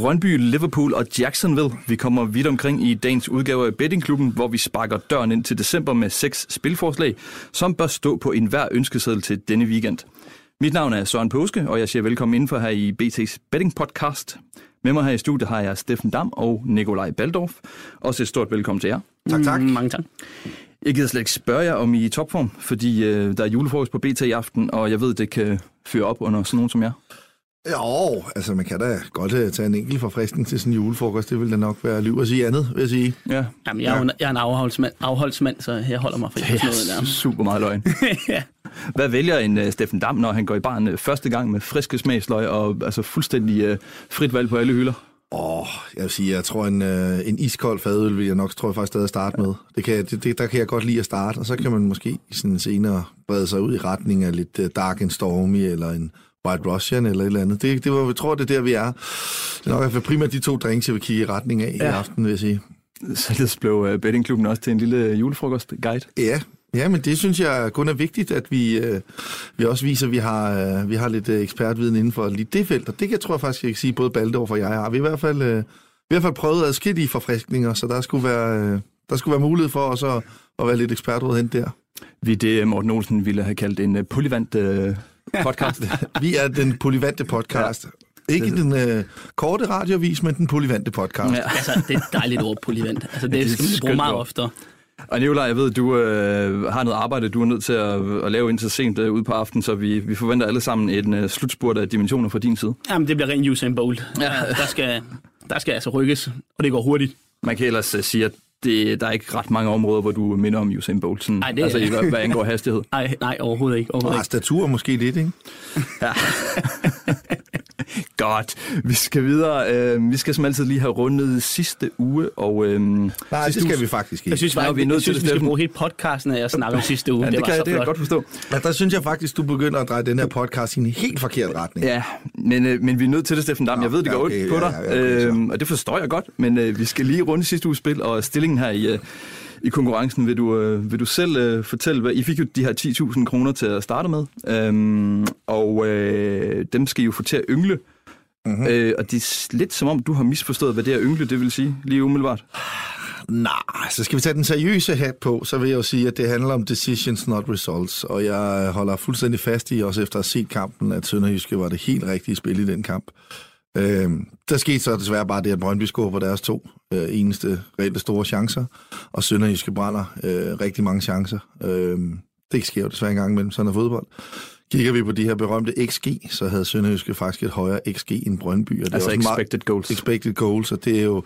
Brøndby, Liverpool og Jacksonville. Vi kommer vidt omkring i dagens udgave af Bettingklubben, hvor vi sparker døren ind til december med seks spilforslag, som bør stå på enhver ønskeseddel til denne weekend. Mit navn er Søren Påske, og jeg siger velkommen indenfor her i BT's Betting Podcast. Med mig her i studiet har jeg Steffen Dam og Nikolaj Baldorf. Også et stort velkommen til jer. Tak, tak. Mm, mange tak. Jeg gider slet ikke spørge jer, om I er i topform, fordi øh, der er julefrokost på BT i aften, og jeg ved, det kan føre op under sådan nogen som jer. Jo, altså man kan da godt uh, tage en enkelt forfriskning til sådan en julefrokost. Det vil da nok være liv at sige andet, vil jeg sige. Ja, Jamen, jeg, er, jo, jeg er en afholdsmand, afholdsmand, så jeg holder mig for det sådan noget er der. super meget løgn. ja. Hvad vælger en uh, Steffen Dam, når han går i baren uh, første gang med friske smagsløg og altså fuldstændig uh, frit valg på alle hylder? Åh, oh, jeg vil sige, jeg tror en, uh, en iskold fadøl vil jeg nok, tror jeg faktisk stadig starte med. Det kan, det, det, der kan jeg godt lide at starte, og så kan man måske sådan senere brede sig ud i retning af lidt uh, Dark and Stormy, eller en White Russian, eller et eller andet. Det, det var, jeg tror, det er der, vi er. Det er nok i hvert fald primært de to drinks, jeg vil kigge i retning af ja. i aften, vil jeg sige. Således blev uh, bettingklubben også til en lille julefrokost-guide. Ja, ja, men det synes jeg kun er vigtigt, at vi, øh, vi også viser, at vi har, øh, vi har lidt øh, ekspertviden inden for lige det felt. Og det kan jeg tror jeg faktisk, jeg kan sige, både Baldorf og jeg har. Vi har i hvert fald, øh, vi har i hvert fald prøvet adskillige forfriskninger, så der skulle være, øh, der skulle være mulighed for os at, at være lidt ekspertråd hen der. Vi det Morten Olsen ville have kaldt en uh, polyvant uh, podcast. Vi er den polyvante podcast. Ja. Ikke den øh, korte radiovis, men den polyvante podcast. ja. Altså, det er et dejligt ord, polyvent. Altså, det, Ja, det er skal man bruge meget oftere. Og Nicolaj, jeg ved, du øh, har noget arbejde, du er nødt til at, at lave indtil sent øh, ude på aftenen, så vi, vi forventer alle sammen en øh, slutspurt af dimensioner fra din side. Jamen, det bliver rent Usain Bolt. Ja. Der, skal, der skal altså rykkes, og det går hurtigt. Man kan ellers øh, sige, at det, der er ikke ret mange områder, hvor du minder om Usain Bolt, sådan, Ej, det- altså i hvad, hvad angår hastighed. Nej, nej, overhovedet ikke. Overhovedet Og ikke. statur måske lidt, ikke? Godt, vi skal videre. Øh, vi skal som altid lige have rundet sidste uge, og øh, Nej, det sidste skal uge- vi faktisk Jeg ikke. synes, Nej, vi er nødt jeg til synes det, vi skal bruge hele podcasten af at snakke om sidste uge. Ja, det, var kan, så det kan jeg godt forstå. Ja, der synes jeg faktisk, du begynder at dreje den her podcast i en helt forkert retning. Ja, men, øh, men vi er nødt til det, Steffen Dam. Nå, Jeg ved, det ja, går okay, ondt på ja, dig, ja, okay, så. øhm, og det forstår jeg godt, men øh, vi skal lige runde sidste uges spil, og stillingen her i, øh, i konkurrencen, vil du, øh, vil du selv øh, fortælle, hvad I fik jo de her 10.000 kroner til at starte med, øhm, og øh, dem skal I jo få til at yngle, mm-hmm. øh, og det er lidt som om, du har misforstået, hvad det er yngle, det vil sige, lige umiddelbart. Nej, så skal vi tage den seriøse hat på, så vil jeg jo sige, at det handler om decisions, not results. Og jeg holder fuldstændig fast i, også efter at have set kampen, at Sønderjyske var det helt rigtige spil i den kamp. Øh, der skete så desværre bare det, at Brøndby på deres to øh, eneste reelle store chancer, og Sønderjyske brænder øh, rigtig mange chancer. Øh, det sker jo desværre en gang imellem, sådan er fodbold. Kigger vi på de her berømte XG, så havde Sønderjyske faktisk et højere XG end Brøndby. Og det er Altså meget- expected goals. expected goals, og det er jo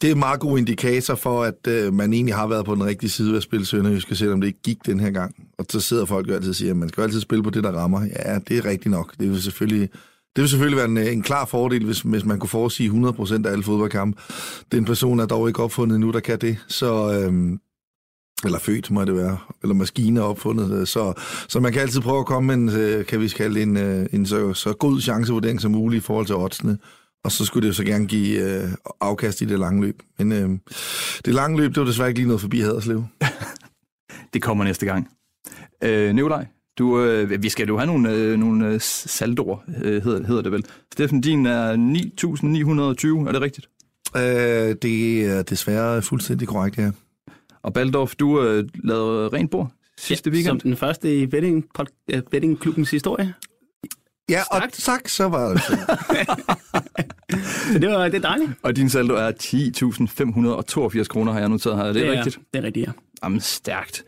det er en meget god indikator for, at øh, man egentlig har været på den rigtige side ved at spille Sønderjyske, selvom det ikke gik den her gang. Og så sidder folk jo altid og siger, at man skal jo altid spille på det, der rammer. Ja, det er rigtigt nok. Det vil selvfølgelig, det vil selvfølgelig være en, øh, en klar fordel, hvis, hvis man kunne forudsige 100% af alle fodboldkampe. Den person er dog ikke opfundet nu, der kan det. Så, øhm, eller født må det være, eller maskine er opfundet. Øh, så, så man kan altid prøve at komme med en, øh, kan vi kalde en, en så, så god chancevurdering som muligt i forhold til oddsene. Og så skulle det jo så gerne give øh, afkast i det lange løb. Men øh, det lange løb, det var desværre ikke lige noget forbi Haderslev. Det kommer næste gang. Øh, Nikolaj, du, øh, vi skal jo have nogle, øh, nogle øh, saldoer, øh, hedder, hedder det vel. Steffen, din er 9.920, er det rigtigt? Øh, det er desværre fuldstændig korrekt, ja. Og Baldorf, du øh, lavede rent bord sidste Ja, weekend. Som den første i betting, pod, uh, bettingklubbens historie. Ja, og Stærkt. tak, så var det. Så det, var, det er dejligt. Og din saldo er 10.582 kroner, har jeg noteret her. Er det, det rigtigt? Det er rigtigt, ja. Jamen, stærkt.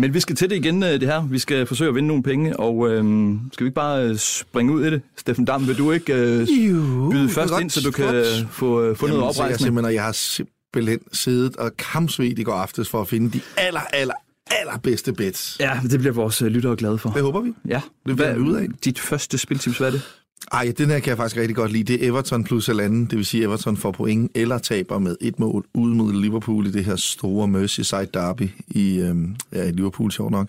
Men vi skal til det igen, øh, det her. Vi skal forsøge at vinde nogle penge, og øhm, skal vi ikke bare øh, springe ud i det? Steffen Dam, vil du ikke øh, Jo, byde først ind, så du kan øh, få, øh, få noget Jamen, jeg, oprejsning? simpelthen, jeg har simpelthen siddet og kampsvedt i går aftes for at finde de aller, aller, allerbedste bets. Ja, det bliver vores lyttere glade for. Det håber vi. Ja, Det finder vi ud af. Dit første spiltips, hvad er det? Ej, den her kan jeg faktisk rigtig godt lide. Det er Everton plus halvanden, det vil sige, Everton får point eller taber med et mål ude mod Liverpool i det her store Merseyside derby i, øhm, ja, i Liverpool, sjovt nok.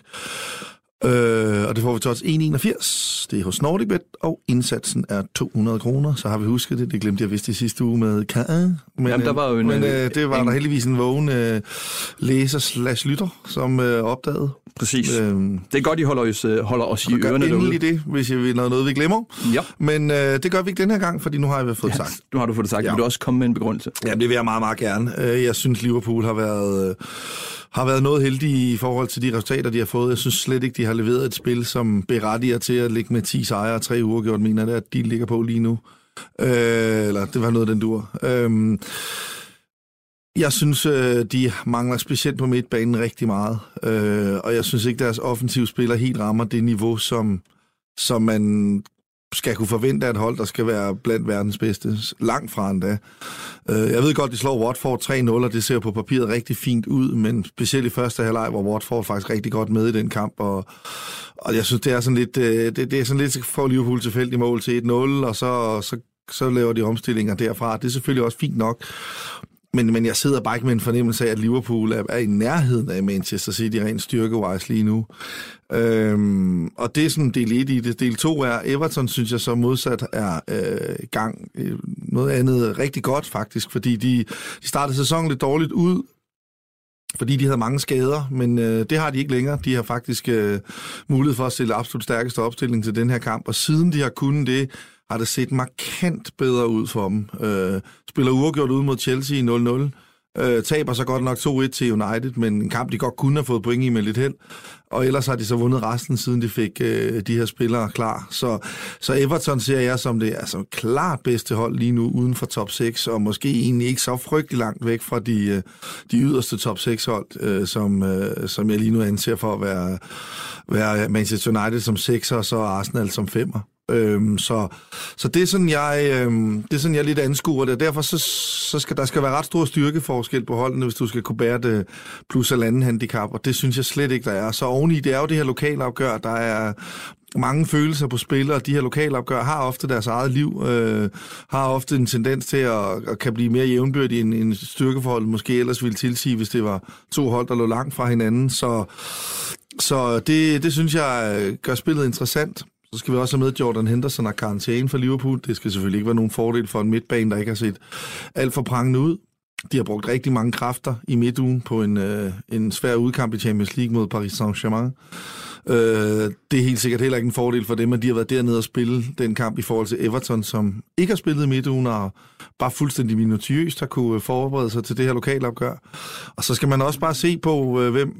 Øh, og det får vi til odds 1,81. Det er hos NordicBet, og indsatsen er 200 kroner. Så har vi husket det. Det glemte jeg vist i sidste uge med Karen. Men, Jamen, der var jo en, men øh, øh, det var en- der heldigvis en vågen øh, læser slash lytter, som øh, opdagede. Præcis. Øhm, Det er godt, I holder os, øh, holder os i gør ørerne derude. det, hvis jeg vil noget, noget vi glemmer. Ja, Men øh, det gør vi ikke den her gang, fordi nu har jeg fået ja. sagt. nu har du fået det sagt. Ja. Vil du også komme med en begrundelse? Jamen, det vil jeg meget, meget gerne. Øh, Jeg synes, Liverpool har været, øh, har været noget heldige i forhold til de resultater, de har fået. Jeg synes slet ikke, de har leveret et spil, som berettiger til at ligge med 10 sejre og 3 uger gjort, mener det, at de ligger på lige nu. Øh, eller det var noget, den dur. Øh, jeg synes, øh, de mangler specielt på midtbanen rigtig meget. Øh, og jeg synes ikke, deres offensive spiller helt rammer det niveau, som, som man skal kunne forvente af et hold, der skal være blandt verdens bedste. Langt fra endda. Øh, jeg ved godt, de slår Watford 3-0, og det ser på papiret rigtig fint ud, men specielt i første halvleg, hvor Watford faktisk rigtig godt med i den kamp, og, og jeg synes, det er sådan lidt, øh, det, det er sådan lidt for Liverpool tilfældig mål til 1-0, og så, så, så laver de omstillinger derfra. Det er selvfølgelig også fint nok, men, men jeg sidder bare ikke med en fornemmelse af, at Liverpool er, er i nærheden af Manchester City rent styrkewise lige nu. Øhm, og det er sådan del 1 i det. Del 2 er, Everton synes jeg så modsat er øh, gang øh, noget andet rigtig godt faktisk, fordi de, de startede sæsonen lidt dårligt ud, fordi de havde mange skader, men øh, det har de ikke længere. De har faktisk øh, mulighed for at stille absolut stærkeste opstilling til den her kamp, og siden de har kunnet det, har det set markant bedre ud for dem. Øh, spiller uafgjort ud mod Chelsea 0-0. Øh, taber så godt nok 2-1 til United, men en kamp, de godt kunne have fået point i med lidt held. Og ellers har de så vundet resten, siden de fik øh, de her spillere klar. Så, så Everton ser jeg som det altså klart bedste hold lige nu uden for top 6, og måske egentlig ikke så frygtelig langt væk fra de, øh, de yderste top 6 hold, øh, som, øh, som jeg lige nu anser for at være, være Manchester United som 6'er, og så Arsenal som 5'er. Øhm, så, så det er sådan, jeg, øhm, det er sådan, jeg lidt anskuer det. Derfor så, så skal der skal være ret stor styrkeforskel på holdene, hvis du skal kunne bære det plus halvanden handicap, og det synes jeg slet ikke, der er. Så oveni, det er jo det her lokalopgør, der er mange følelser på spil, og de her lokalopgør har ofte deres eget liv, øh, har ofte en tendens til at, at kan blive mere jævnbyrdige end en styrkeforhold måske ellers ville tilsige, hvis det var to hold, der lå langt fra hinanden. Så, så det, det synes jeg øh, gør spillet interessant. Så skal vi også have med Jordan Henderson og karantæne for Liverpool. Det skal selvfølgelig ikke være nogen fordel for en midtbane, der ikke har set alt for prangende ud. De har brugt rigtig mange kræfter i midtugen på en, øh, en svær udkamp i Champions League mod Paris Saint-Germain. Øh, det er helt sikkert heller ikke en fordel for dem, at de har været dernede og spille den kamp i forhold til Everton, som ikke har spillet i midtugen og bare fuldstændig minutiøst har kunne forberede sig til det her lokalopgør. Og så skal man også bare se på, øh, hvem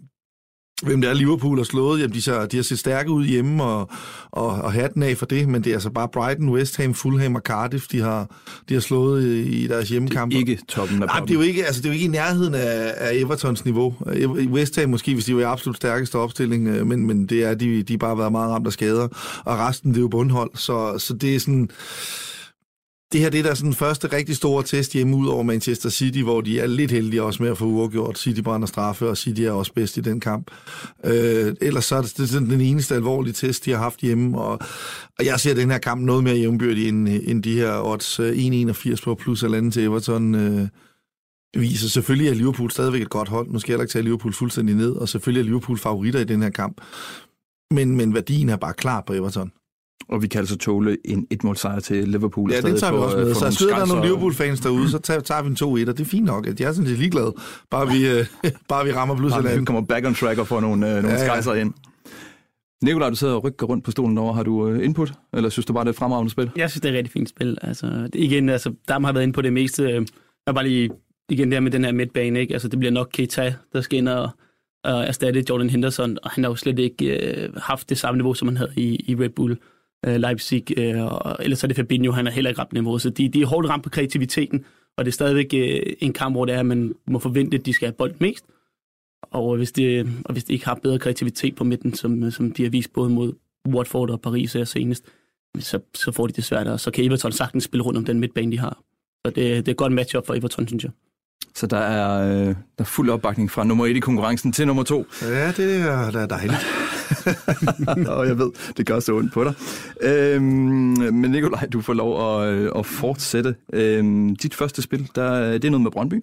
hvem det er, Liverpool har slået. Jamen, de, ser, de har set stærke ud hjemme, og, og, og hatten af for det, men det er altså bare Brighton, West Ham, Fulham og Cardiff, de har, de har slået i, deres hjemmekampe. Ikke toppen af Nej, det er jo ikke, altså, det er jo ikke i nærheden af, af Evertons niveau. West Ham måske, hvis de var i absolut stærkeste opstilling, øh, men, men det er, de, de har bare været meget ramt af skader, og resten, det er jo bundhold, så, så det er sådan... Det her det er der sådan første rigtig store test hjemme ud over Manchester City, hvor de er lidt heldige også med at få uafgjort. City brænder straffe, og City er også bedst i den kamp. Øh, ellers så er det, er sådan den eneste alvorlige test, de har haft hjemme, og, og jeg ser den her kamp noget mere jævnbyrdig end, end de her odds øh, 1,81 på plus eller andet til Everton. Øh, viser selvfølgelig, at Liverpool stadigvæk et godt hold. Nu skal jeg heller ikke tage Liverpool fuldstændig ned, og selvfølgelig er Liverpool favoritter i den her kamp. Men, men værdien er bare klar på Everton. Og vi kan altså tåle en etmålsejr til Liverpool. Ja, den tager vi for, også øh, med. for Så nogle sidder der nogle Liverpool-fans derude, så tager, tager vi en 2-1, og det er fint nok. Jeg er sådan lidt ligeglad. Bare vi, øh, bare vi rammer plus Bare vi kommer back on track og får nogle, øh, nogle Ja, ja, ind. Nikolaj, du sidder og rykker rundt på stolen over. Har du øh, input? Eller synes du bare, det er et fremragende spil? Jeg synes, det er et rigtig fint spil. Altså, igen, altså, der har været inde på det meste. Jeg er bare lige igen der med den her midtbane. Ikke? Altså, det bliver nok Keita, der skal ind og, og erstatte Jordan Henderson, og han har jo slet ikke øh, haft det samme niveau, som han havde i, i Red Bull øh, Leipzig. Øh, og ellers er det Fabinho, han har heller ikke ramt niveau. Så de, de er hårdt ramt på kreativiteten, og det er stadigvæk øh, en kamp, hvor det er, at man må forvente, at de skal have bold mest. Og hvis, det, og hvis de ikke har bedre kreativitet på midten, som, som de har vist både mod Watford og Paris her senest, så, så får de det svært, og så kan Everton sagtens spille rundt om den midtbane, de har. Så det, det er et godt matchup for Everton, synes jeg. Så der er, øh, der er fuld opbakning fra nummer et i konkurrencen til nummer to. Ja, det er, det er dejligt. Og jeg ved, det gør så ondt på dig. Øhm, men Nikolaj, du får lov at, øh, at fortsætte. Øhm, dit første spil, der, det er noget med Brøndby.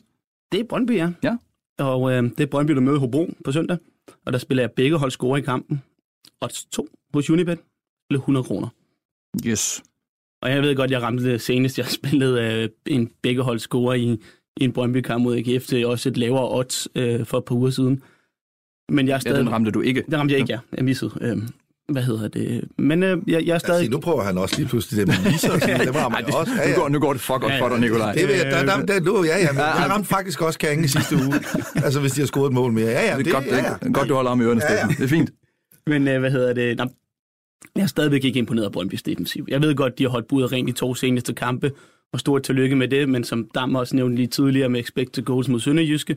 Det er Brøndby, ja. Ja. Og øh, det er Brøndby, der møder Hobro på søndag. Og der spiller jeg begge hold score i kampen. Og to hos Unibet. Spiller 100 kroner. Yes. Og jeg ved godt, jeg ramte det senest. Jeg spillede øh, en begge hold score i, i en Brøndby-kamp mod AGF til også et lavere odds øh, for et par uger siden. Men jeg er Ja, stadig... den ramte du ikke. Den ramte jeg ikke, ja. Jeg missede. Øh, hvad hedder det? Men øh, jeg, jeg er stadig... Altså, nu prøver han også lige pludselig det med. Det var man også. Ja, Nu, ja. går, nu går det for godt Ja, for dig, Nikolaj. Det vil jeg, der, der, der, nu, ja, ja, men jeg ramte faktisk også Kange sidste uge. altså, hvis de har scoret et mål mere. Ja, ja, Det er godt, ja, ja. det er godt du holder om i ørerne, Ja, ja. Det er fint. Men øh, hvad hedder det? Nå, jeg er stadigvæk ikke imponeret af Brøndby's defensiv. Jeg ved godt, de har holdt budet rent i to seneste kampe, og stort tillykke med det, men som Dam også nævnte lige tidligere med expected goals mod Sønderjyske,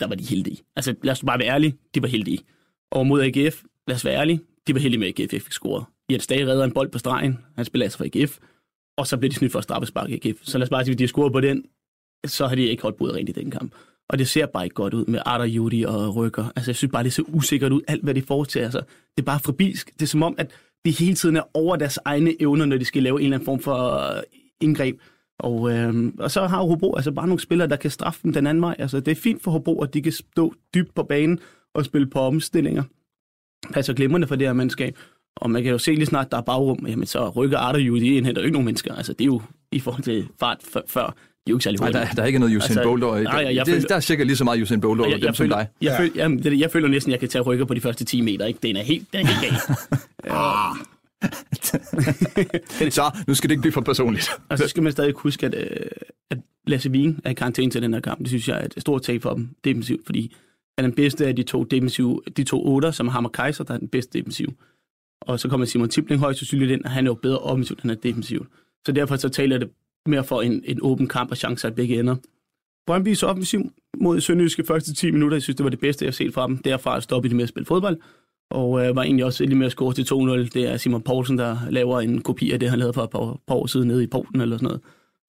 der var de heldige. Altså lad os bare være ærlige, de var heldige. Og mod AGF, lad os være ærlige, de var heldige med, at AGF ikke fik scoret. Jens Dage redder en bold på stregen, han spiller altså for AGF, og så bliver de snydt for at straffespark i AGF. Så lad os bare sige, at de har scoret på den, så har de ikke holdt budet rent i den kamp. Og det ser bare ikke godt ud med Arter, Judy og Rykker. Altså, jeg synes bare, det ser usikkert ud, alt hvad de foretager sig. Det er bare fribilsk. Det er som om, at de hele tiden er over deres egne evner, når de skal lave en eller anden form for øh, indgreb. Og, øh, og så har Hobro altså bare nogle spillere, der kan straffe dem den anden vej. Altså, det er fint for Hobro, at de kan stå dybt på banen og spille på omstillinger. Passer glimrende for det her mandskab. Og man kan jo se lige snart, der er bagrum, jamen så rykker Arter jo, de indhenter jo ikke nogen mennesker. Altså, det er jo i forhold til fart før, de er jo ikke særlig Nej, hurtige. der, der er ikke noget Usain Altså, Bolt over. nej, jeg- jeg det, føler- der er cirka lige så meget Usain Bolt over dem som føler, dig. Jeg, føler, jamen, det, jeg føler næsten, at jeg kan tage rykker på de første 10 meter. Ikke? Den er helt, den er helt gal. Så, nu skal det ikke blive for personligt. Og så skal man stadig huske, at, øh, at Lasse Wien er i karantæne til den her kamp. Det synes jeg er et stort tag for dem defensivt, fordi han er den bedste af de to defensive, de to otter, som Hammer Kaiser, der er den bedste defensiv. Og så kommer Simon Tibling højst sandsynligt ind, og han er jo bedre offensivt, end han er defensivt. Så derfor så taler det mere for en, en åben kamp og chancer i begge ender. Brøndby's offensiv mod Sønderjyske første 10 minutter, jeg synes, det var det bedste, jeg har set fra dem. Derfra stoppede de med at spille fodbold, og øh, var egentlig også lige med at score til 2-0. Det er Simon Poulsen, der laver en kopi af det, han lavede for et par, par år siden nede i Polen eller sådan noget.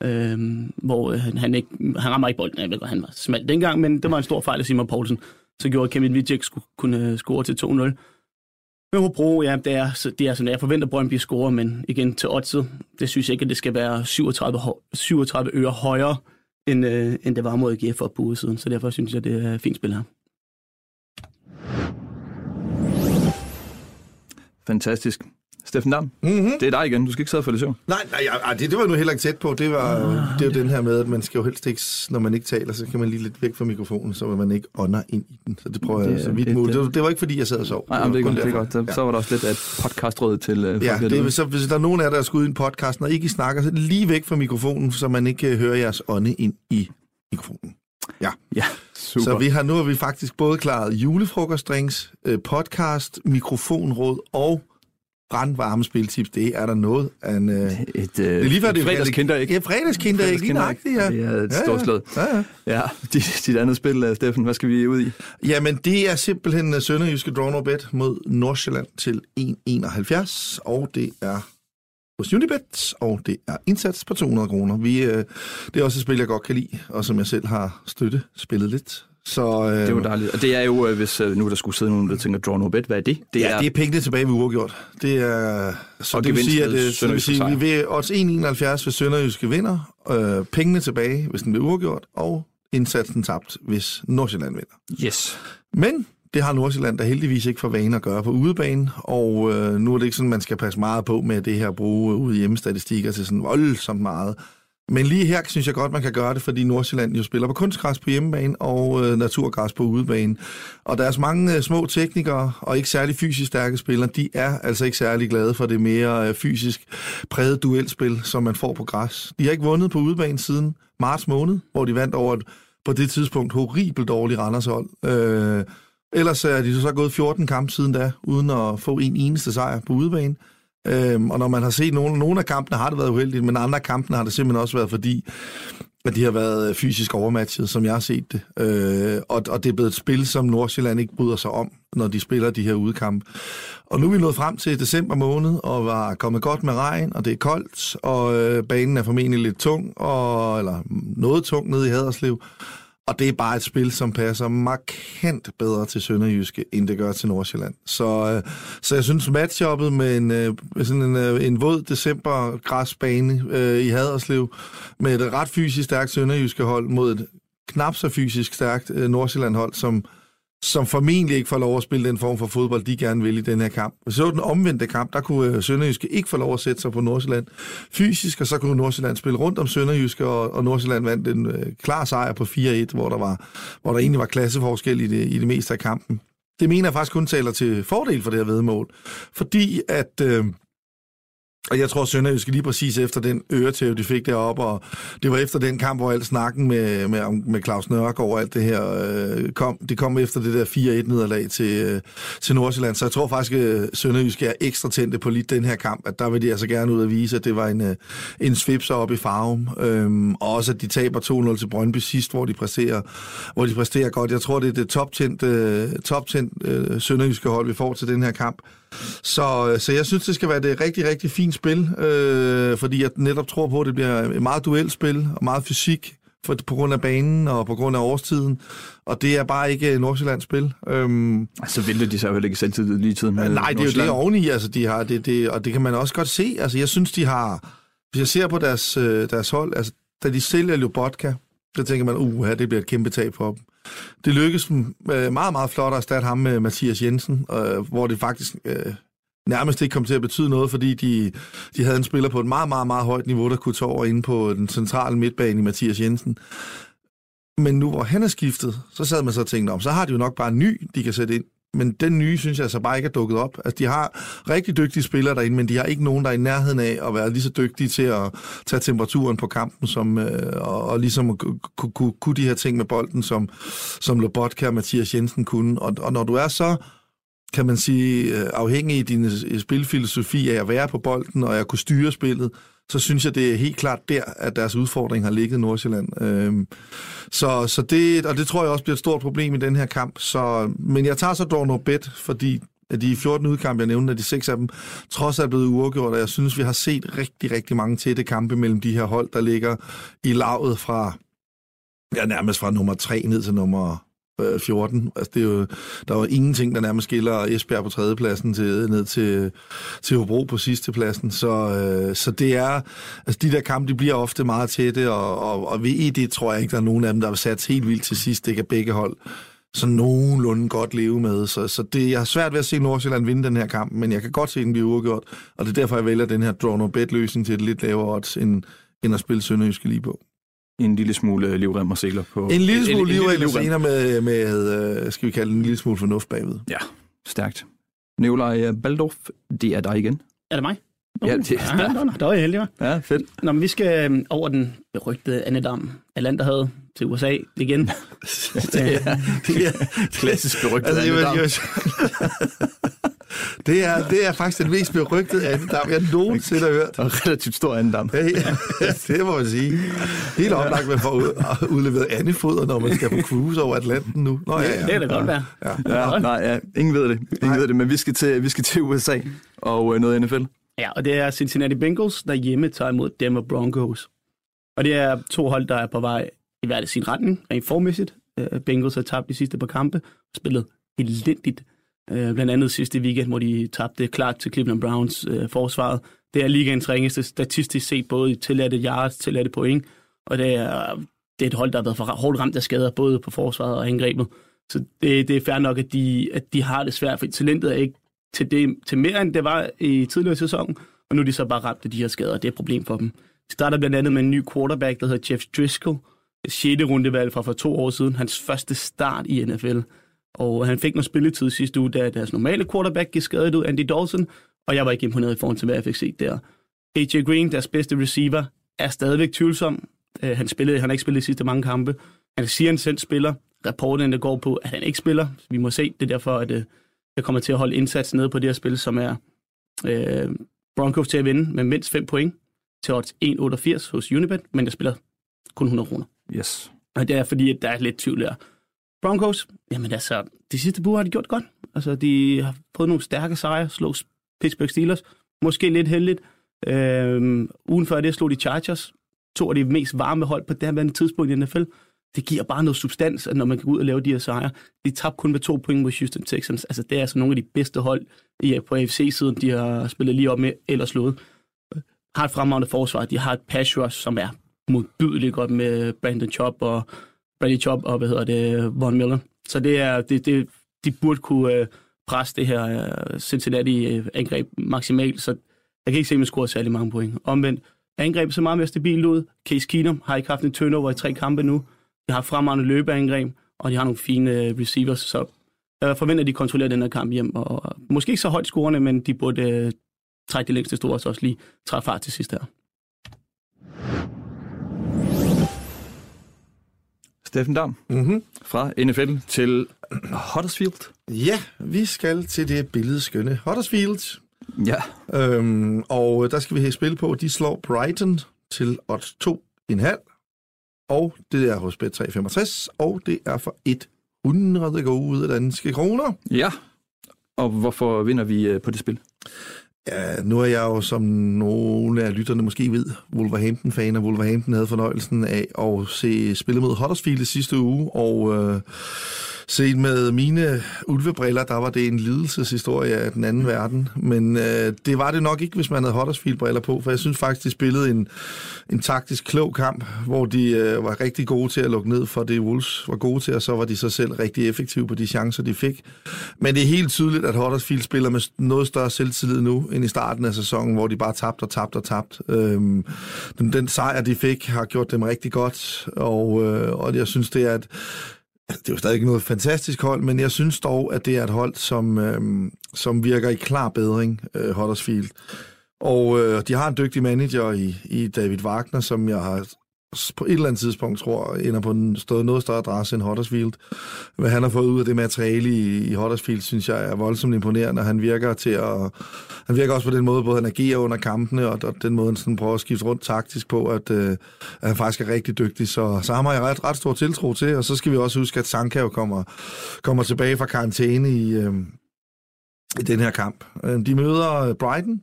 Øhm, hvor øh, han, han, ikke, han rammer ikke bolden. Jeg ved godt, han var smalt dengang, men det var en stor fejl af Simon Poulsen. Så gjorde Kevin Wittek skulle kunne øh, score til 2-0. Men Hobro, ja, det er, det er sådan, jeg forventer Brøndby score, men igen til oddset, det synes jeg ikke, at det skal være 37, 37 øre højere, end, øh, end det var mod AGF for på siden. Så derfor synes jeg, det er fint spil her. Fantastisk. Steffen Dam, Mm-hmm. det er dig igen. Du skal ikke sidde og falde i søvn. Nej, nej ej, det, det var nu heller ikke tæt på. Det var jo, det er jo den her med, at man skal jo helst ikke, når man ikke taler, så kan man lige lidt væk fra mikrofonen, så man ikke ånder ind i den. Så det prøver jeg Det er- så vidt det- muligt. det- Det, var- det var ikke, fordi jeg sad og sov. Nej, det var godt. kun Det er godt. Så, så var der også lidt af et podcastråd til folk Ja, det er, så hvis der er nogen af jer, der skal ud i en podcast, når I ikke snakker, så lige væk fra mikrofonen, så man ikke øh, hører jeres ånde ind i mikrofonen. Ja, super. Så vi har nu har vi faktisk både klaret julefrokostdrinks, øh, podcast, mikrofonråd og brandvarme spiltips. Det er der noget af en... Øh, et, uh, det er lige før, det er fredagskinder, ikke? Ja, fredagskinder, ikke lige nøjagtigt, ja. Det er et Ja, stort slag. Ja, ja. Ja, dit, dit andet spil, uh, Steffen, hvad skal vi ud i? Jamen, det er simpelthen øh, Sønderjyske Draw No Bet mod Nordsjælland til 1,71, og det er hos Unibet, og det er indsats på 200 kroner. Vi, øh, det er også et spil, jeg godt kan lide, og som jeg selv har støtte spillet lidt. Så, øh, Det er jo dejligt. Og det er jo, øh, hvis øh, nu der skulle sidde nogen, der tænker, draw no bet, hvad er det? Det ja, det er pengene tilbage ved uafgjort. Det er, så Og det vil sige, at ved øh, så det vil sige, vi ved odds 1,71, hvis Sønderjyske vinder, øh, pengene tilbage, hvis den bliver uafgjort, og indsatsen tabt, hvis Nordsjælland vinder. Yes. Men det har Nordsjælland der heldigvis ikke for vane at gøre på udebane, og øh, nu er det ikke sådan, man skal passe meget på med det her at bruge øh, ude hjemmestatistikker til sådan voldsomt meget. Men lige her synes jeg godt, man kan gøre det, fordi Nordsjælland jo spiller på kunstgræs på hjemmebane og øh, naturgræs på udebane. Og deres mange øh, små teknikere og ikke særlig fysisk stærke spillere, de er altså ikke særlig glade for det mere øh, fysisk præget duelspil, som man får på græs. De har ikke vundet på udebane siden marts måned, hvor de vandt over et på det tidspunkt horribelt dårligt Randershold. Øh, ellers er de så gået 14 kampe siden da, uden at få en eneste sejr på udebane. Øhm, og når man har set nogle, nogle af kampene, har det været uheldigt, men andre af kampene har det simpelthen også været fordi, at de har været øh, fysisk overmatchet, som jeg har set det. Øh, og, og det er blevet et spil, som Nordsjælland ikke bryder sig om, når de spiller de her udekampe. Og nu er vi nået frem til december måned, og var kommet godt med regn, og det er koldt, og øh, banen er formentlig lidt tung, og, eller noget tung nede i Haderslev. Og det er bare et spil, som passer markant bedre til Sønderjyske, end det gør til Nordsjælland. Så, øh, så jeg synes, matchuppet med en, øh, sådan en, øh, en våd december græsbane øh, i Haderslev, med et ret fysisk stærkt Sønderjyske hold mod et knap så fysisk stærkt øh, Nordsjælland hold, som som formentlig ikke får lov at spille den form for fodbold, de gerne vil i den her kamp. Så den omvendte kamp, der kunne øh, Sønderjyske ikke få lov at sætte sig på Nordsjælland fysisk, og så kunne Nordsjælland spille rundt om Sønderjyske, og, og Nordsjælland vandt en øh, klar sejr på 4-1, hvor der, var, hvor der egentlig var klasseforskel i det, i det meste af kampen. Det mener jeg faktisk kun taler til fordel for det her vedmål, fordi at... Øh, og jeg tror, Sønderjysk lige præcis efter den øretæv, de fik deroppe, og det var efter den kamp, hvor alt snakken med, med, med Claus Nørgaard og alt det her øh, kom. Det kom efter det der 4-1-nederlag til, øh, til Nordsjælland. Så jeg tror faktisk, øh, at Sønderjysk er ekstra tændte på lige den her kamp, at der vil de altså gerne ud og vise, at det var en, øh, en svipser op i farven. Øhm, og også, at de taber 2-0 til Brøndby sidst, hvor de præsterer, hvor de præsterer godt. Jeg tror, det er det toptændte, øh, toptændte øh, Sønderjyske hold, vi får til den her kamp. Så, så jeg synes, det skal være et rigtig, rigtig fint spil, øh, fordi jeg netop tror på, at det bliver et meget duelspil og meget fysik for, på grund af banen og på grund af årstiden. Og det er bare ikke Nordsjællands spil. Øhm, altså vælter de sig jo ikke selv til lige tiden med Nej, det er jo det oveni, altså, de har, det, det, og det kan man også godt se. Altså, jeg synes, de har... Hvis jeg ser på deres, øh, deres hold, altså, da de sælger Lobotka, der tænker man, uh, det bliver et kæmpe tab for dem. Det lykkedes dem øh, meget, meget flot at erstatte ham med Mathias Jensen, øh, hvor det faktisk øh, nærmest ikke kom til at betyde noget, fordi de, de havde en spiller på et meget, meget, meget højt niveau, der kunne tage over inde på den centrale midtbane i Mathias Jensen. Men nu hvor han er skiftet, så sad man så og tænkte om, så har de jo nok bare en ny, de kan sætte ind. Men den nye, synes jeg altså bare ikke er dukket op. Altså, de har rigtig dygtige spillere derinde, men de har ikke nogen, der er i nærheden af at være lige så dygtige til at tage temperaturen på kampen, som, øh, og, og ligesom at kunne, kunne, kunne de her ting med bolden, som, som Lobotka og Mathias Jensen kunne. Og, og når du er så kan man sige, øh, afhængig i din øh, spilfilosofi af at være på bolden og at kunne styre spillet, så synes jeg, det er helt klart der, at deres udfordring har ligget i Nordsjælland. Øhm, så, så det, og det tror jeg også bliver et stort problem i den her kamp. Så, men jeg tager så dog noget bet, fordi af de 14 udkampe, jeg nævnte, de seks af dem trods alt er blevet uafgjort, og jeg synes, vi har set rigtig, rigtig mange tætte kampe mellem de her hold, der ligger i lavet fra, ja, nærmest fra nummer 3 ned til nummer Øh, 14. Altså, det er jo, der var ingenting, der nærmest skiller Esbjerg på tredjepladsen til, ned til, til Hobro på sidste pladsen. Så, øh, så det er, altså de der kampe, de bliver ofte meget tætte, og, og, og ved det tror jeg ikke, der er nogen af dem, der har sat helt vildt til sidst. Det kan begge hold så nogenlunde godt leve med. Så, så det, jeg har svært ved at se Nordsjælland vinde den her kamp, men jeg kan godt se den bliver uafgjort, og det er derfor, jeg vælger den her draw no bet løsning til et lidt lavere odds, end, end at spille Sønderjyske lige på en lille smule livrem og seler på... En lille smule livrem og seler med, med, øh, skal vi kalde det, en lille smule fornuft bagved. Ja, stærkt. Nikolaj Baldorf, det er dig igen. Er det mig? Ja, det er ja, der, der var jeg heldig, Ja, fedt. Nå, men vi skal over den berygtede Annedam, havde til USA igen. det er, det er klassisk berygtet altså, Annedam. Det er, det er faktisk den mest berygtede andedam, jeg nogensinde har hørt. Og relativt stor andedam. Ja, det må man sige. Helt oplagt, man får udleveret andefoder, når man skal på cruise over Atlanten nu. Nå, ja, ja. Det er det godt være. Ja. Ja, nej, ja. ingen ved det. Ingen ved det, men vi skal til, vi skal til USA og øh, noget NFL. Ja, og det er Cincinnati Bengals, der hjemme tager imod Denver Broncos. Og det er to hold, der er på vej i hver sin retning, rent formæssigt. Øh, Bengals har tabt de sidste par kampe, spillet elendigt Øh, blandt andet sidste weekend, hvor de tabte klart til Cleveland Browns øh, forsvaret. Det er ligaens ringeste statistisk set, både i tilladte yards, tilladte point, og det er, det er et hold, der har været for hårdt ramt af skader, både på forsvaret og angrebet. Så det, det er fair nok, at de, at de har det svært, for talentet er ikke til, det, til mere, end det var i tidligere sæson, og nu er de så bare ramt af de her skader, og det er et problem for dem. De starter blandt andet med en ny quarterback, der hedder Jeff Driscoll, 6. rundevalg fra for to år siden, hans første start i NFL. Og han fik noget spilletid sidste uge, da deres normale quarterback gik skadet ud, Andy Dalton, og jeg var ikke imponeret i forhold til, hvad jeg fik set der. AJ Green, deres bedste receiver, er stadigvæk tvivlsom. Uh, han, spillede, han har ikke spillet de sidste mange kampe. Han siger, han selv spiller. Rapporten, der går på, at han ikke spiller. Vi må se. Det er derfor, at uh, jeg kommer til at holde indsats nede på det her spil, som er uh, Broncos til at vinde med mindst 5 point til odds 1,88 hos Unibet, men der spiller kun 100 kroner. Yes. Og det er fordi, at der er lidt tvivl der. Broncos, jamen altså, de sidste buer har de gjort godt. Altså, de har fået nogle stærke sejre, slog Pittsburgh Steelers, måske lidt heldigt. Øhm, ugen før det slog de Chargers, to af de mest varme hold på det her tidspunkt i NFL. det giver bare noget substans, at når man kan gå ud og lave de her sejre. De tabte kun med to point mod Houston Texans. Altså, det er altså nogle af de bedste hold i, på AFC-siden, de har spillet lige op med eller slået. Har et fremragende forsvar. De har et pass rush, som er modbydeligt godt med Brandon Chop og Brady Chop og, hvad hedder det, Von Miller. Så det er, det, det, de burde kunne øh, presse det her øh, Cincinnati-angreb øh, maksimalt, så jeg kan ikke se, at man scorer særlig mange point. Omvendt, angrebet så meget mere stabilt ud. Case Keenum har ikke haft en turnover i tre kampe nu. De har fremragende løbeangreb, og de har nogle fine øh, receivers, så jeg forventer, at de kontrollerer den her kamp hjem. Og måske ikke så højt scorende, men de burde øh, trække det længste store, så også lige træffe fart til sidst her. Steffen Dam Mm-hmm. fra NFL til Huddersfield. Ja, vi skal til det billedskønne Huddersfield. Ja, Øhm, og der skal vi have spil på, de slår Brighton til odds 2,5. Og det er hos Bet365, og det er for 100 gode danske kroner. ja. Og hvorfor vinder vi øh, på det spil? Ja, nu er jeg jo, som nogle af lytterne måske ved, Wolverhampton-fan, og Wolverhampton havde fornøjelsen af at se spillet mod Huddersfield i sidste uge, og øh, set med mine ulvebriller, der var det en lidelseshistorie af den anden verden, men øh, det var det nok ikke, hvis man havde Huddersfield-briller på, for jeg synes faktisk, de spillede en, en taktisk klog kamp, hvor de øh, var rigtig gode til at lukke ned for det, Wolves var gode til, og så var de så selv rigtig effektive på de chancer, de fik. Men det er helt tydeligt, at Huddersfield spiller med noget større selvtillid nu, end i starten af sæsonen, hvor de bare tabte og tabte og tabte. Øhm, den, den sejr, de fik, har gjort dem rigtig godt, og, øh, og jeg synes, det er et, Altså, det er jo stadig ikke noget fantastisk hold, men jeg synes dog, at det er et hold, som, øh, som virker i klar bedring, øh, Huddersfield. Og øh, de har en dygtig manager i, i David Wagner, som jeg har på et eller andet tidspunkt tror, ender på en stået noget større adresse end Huddersfield. Hvad han har fået ud af det materiale i, i Huddersfield, synes jeg er voldsomt imponerende. Han virker til at... Han virker også på den måde, både han agerer under kampene, og, og den måde, han sådan prøver at skifte rundt taktisk på, at, øh, at han faktisk er rigtig dygtig. Så, så ham har jeg ret, ret stor tiltro til, og så skal vi også huske, at Sanka jo kommer, kommer tilbage fra karantæne i, øh, i den her kamp. Øh, de møder Brighton,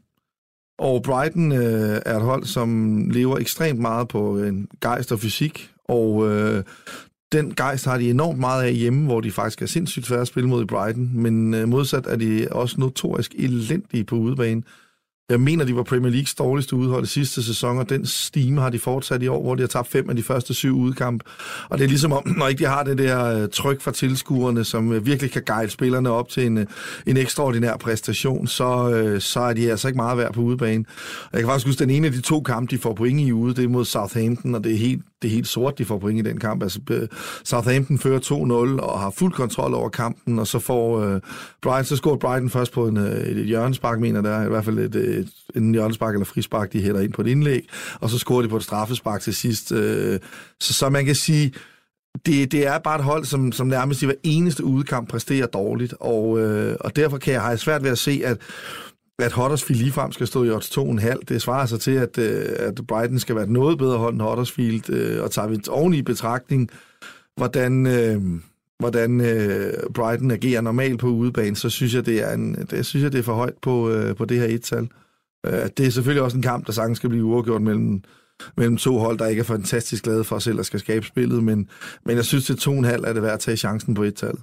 og Brighton øh, er et hold, som lever ekstremt meget på en gejst og fysik, og øh, den gejst har de enormt meget af hjemme, hvor de faktisk er sindssygt svære at spille mod i Brighton, men øh, modsat er de også notorisk elendige på udebane. Jeg mener, de var Premier Leagues dårligste udhold i sidste sæson, og den stime har de fortsat i år, hvor de har tabt fem af de første syv udkamp. Og det er ligesom om, når ikke de har det der øh, tryk fra tilskuerne, som øh, virkelig kan guide spillerne op til en, øh, en ekstraordinær præstation, så, så er de altså ikke meget værd på udebane. Jeg kan faktisk huske, den ene af de to kampe, de får point i ude, det er mod Southampton, og det er helt, det er helt sort, de får point i den kamp. Altså, øh, Southampton fører 2-0 og har fuld kontrol over kampen, og så får øh, Brighton, så scorer Brighton først på en, øh, et, et hjørnespark, mener der, i hvert fald et, øh, et, en hjørnespark eller frispark, de hætter ind på et indlæg, og så scorer de på et straffespark til sidst. Øh, så, så man kan sige, det, det er bare et hold, som, som nærmest i hver eneste udkamp præsterer dårligt, og, øh, og derfor kan jeg have svært ved at se, at at Huddersfield ligefrem skal stå i odds 2,5. Det svarer sig til, at, øh, at Brighton skal være et noget bedre hold end Huddersfield, øh, og tager vi oven i betragtning, hvordan, øh, hvordan øh, Brighton agerer normalt på udebane, så synes jeg, det er, en, det, synes jeg, det er for højt på, øh, på det her et-tal. Øh, det er selvfølgelig også en kamp, der sagtens skal blive uafgjort mellem, mellem to hold, der ikke er fantastisk glade for selv at skal skabe spillet, men, men jeg synes, til 2,5 er det værd at tage chancen på et-tal.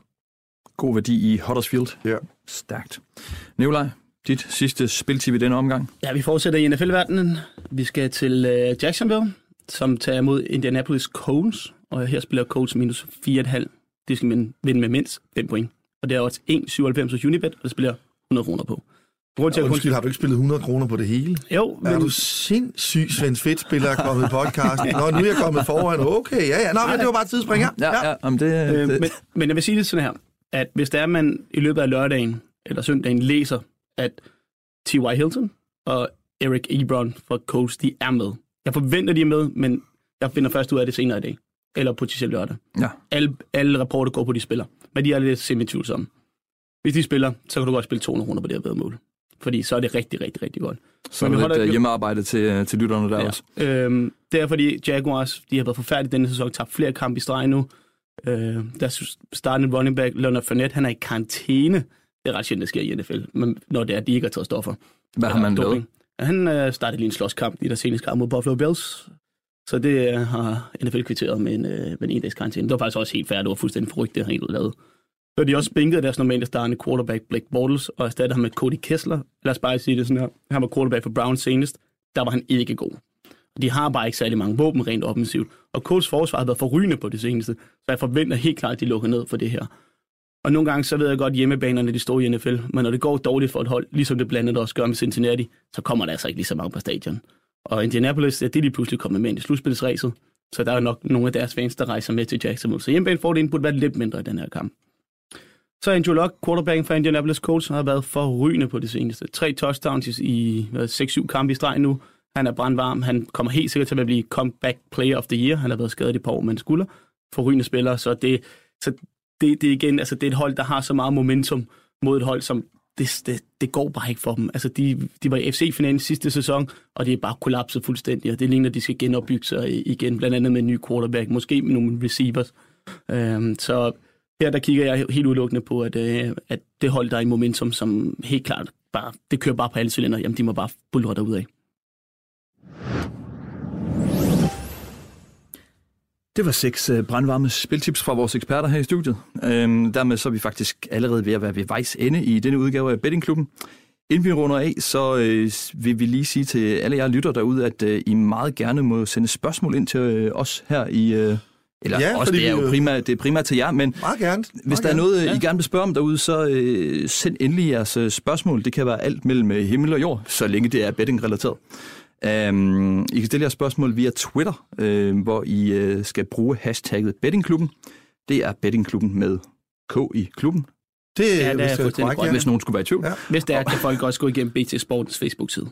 God værdi i Huddersfield. Ja. Stærkt. Nikolaj, dit sidste spiltip i denne omgang. Ja, vi fortsætter i NFL-verdenen. Vi skal til uh, Jacksonville, som tager imod Indianapolis Colts, og her spiller Colts minus 4,5. Det skal man vinde med mindst 5 point. Og det er også 1,97 hos Unibet, og det spiller 100 kroner på. Grund til, at Undskyld, har du ikke spillet 100 kroner på det hele? Jo, Er men, du sindssyg, Svend Fedt spiller er kommet i podcasten? Nå, nu er jeg kommet foran. Okay, ja, ja. Nå, men det var bare et tidsspring her. Ja, ja. Om det, øh, det, men, men jeg vil sige det sådan her, at hvis der er, man i løbet af lørdagen eller søndagen læser, at T.Y. Hilton og Eric Ebron fra Colts, de er med. Jeg forventer, de er med, men jeg finder først ud af det senere i dag. Eller potentielt lørdag. ja. Alle, alle rapporter går på, at de spiller. Men de er lidt semi-tvivlsomme. Hvis de spiller, så kan du godt spille 200 kroner på det her bedre mål. Fordi så er det rigtig, rigtig, rigtig godt. Så Men vi holder- øh, hjemmearbejde til, øh, til lytterne der ja. også. Øhm, det er fordi Jaguars, de har været forfærdelige denne sæson, tabt flere kampe i streg nu. Øh, der startende running back, Leonard Fournette, han er i karantæne. Det er ret sjældent, det sker i NFL, men når det er, at de ikke har taget stoffer. Hvad har man lavet? Han øh, startede lige en slåskamp i der seneste kamp mod Buffalo Bills. Så det øh, har NFL kvitteret med en, øh, med en en-dags karantæne. Det var faktisk også helt færdigt. Det var fuldstændig forrygt, det har helt lavet. Så har de også bænket deres normalt startende quarterback Blake Bortles og erstattet ham med Cody Kessler. Lad os bare sige det sådan her. Han var quarterback for Browns senest. Der var han ikke god. De har bare ikke særlig mange våben rent offensivt. Og Colts forsvar har været forrygende på det seneste. Så jeg forventer helt klart, at de lukker ned for det her. Og nogle gange, så ved jeg godt, hjemmebanerne de står i NFL. Men når det går dårligt for et hold, ligesom det blandt andet også gør med Cincinnati, så kommer der altså ikke lige så mange på stadion. Og Indianapolis, ja, det er de pludselig kommet med ind i slutspilsræset. Så der er nok nogle af deres fans, der rejser med til Jacksonville. Så hjemmebanefordelen burde være lidt mindre i den her kamp. Så Andrew Luck, quarterbacken for Indianapolis Colts, har været forrygende på det seneste. Tre touchdowns i 6-7 kampe i streg nu. Han er brandvarm. Han kommer helt sikkert til at blive comeback player of the year. Han har været skadet i par år med en skulder. Forrygende spiller, så det, så det, det, igen, altså det er et hold, der har så meget momentum mod et hold, som det, det, det går bare ikke for dem. Altså de, de var i FC-finalen sidste sæson, og det er bare kollapset fuldstændig, og det ligner, at de skal genopbygge sig igen, blandt andet med en ny quarterback, måske med nogle receivers. Øhm, så her der kigger jeg helt udelukkende på, at, øh, at det hold, der er i momentum, som helt klart bare, det kører bare på alle cylinder, jamen de må bare bulre af. Det var seks øh, brandvarme spiltips fra vores eksperter her i studiet. Øhm, dermed så er vi faktisk allerede ved at være ved vejs ende i denne udgave af Bettingklubben. Inden vi runder af, så øh, vil vi lige sige til alle jer lytter derude, at øh, I meget gerne må sende spørgsmål ind til øh, os her i... Øh, eller Ja, også, det er jo jo- primært, det er primært til jer, men Meget gerne. hvis Meget der er noget, Ja. I gerne vil spørge om derude, så øh, send endelig jeres øh, spørgsmål. Det kan være alt mellem øh, himmel og jord, så længe det er betting-relateret. Um, I kan stille jeres spørgsmål via Twitter, øh, hvor I øh, skal bruge hashtagget bettingklubben. Det er bettingklubben med K i klubben, Det, Ja, det er det er fuldstændig korrekt, ja. hvis nogen skulle være i tvivl. Ja. Hvis det er, kan folk også gå igennem BT Sportens Facebook-side.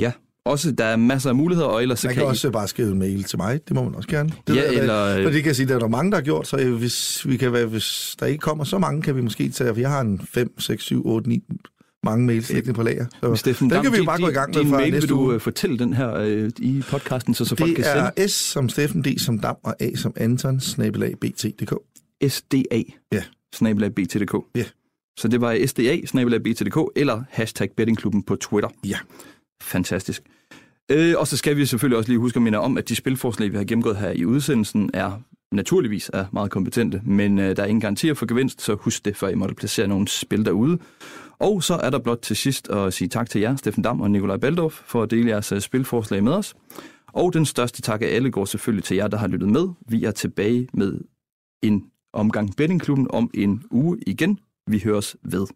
Ja, også der er masser af muligheder, og ellers så Man kan, kan også bare skrive en mail til mig. Det må man også gerne. Det Ja, er der- eller- For det kan jeg sige, der er der mange, der har gjort, så øh, hvis, vi kan være, hvis der ikke kommer så mange, kan vi måske tage, for jeg har en 5, 6, 7, 8, 9 mange mails liggende på lager. Så Steffen, den kan vi jo din- bare gå i gang med din fra mail, næste vil du uge. øh, fortælle den her øh, i podcasten, så, så folk kan Det sende er S som Steffen, D som Dam og A som Anton, snabelag bt.dk. SDA, Ja. snabelag BTDK. Ja. Så det var SDA, snabelag BTDK, eller hashtag bettingklubben på Twitter. Ja. Fantastisk. Øh, og så skal vi selvfølgelig også lige huske at minde om, at de spilforslag, vi har gennemgået her i udsendelsen, er naturligvis er meget kompetente, men øh, der er ingen garantier for gevinst, så husk det, før I måtte placere nogle spil derude. Og så er der blot til sidst at sige tak til jer, Steffen Dam og Nikolaj Baldorf, for at dele jeres øh, spilforslag med os. Og den største tak af alle går selvfølgelig til jer, der har lyttet med. Vi er tilbage med en omgang Bettingklubben om en uge igen. Vi høres ved.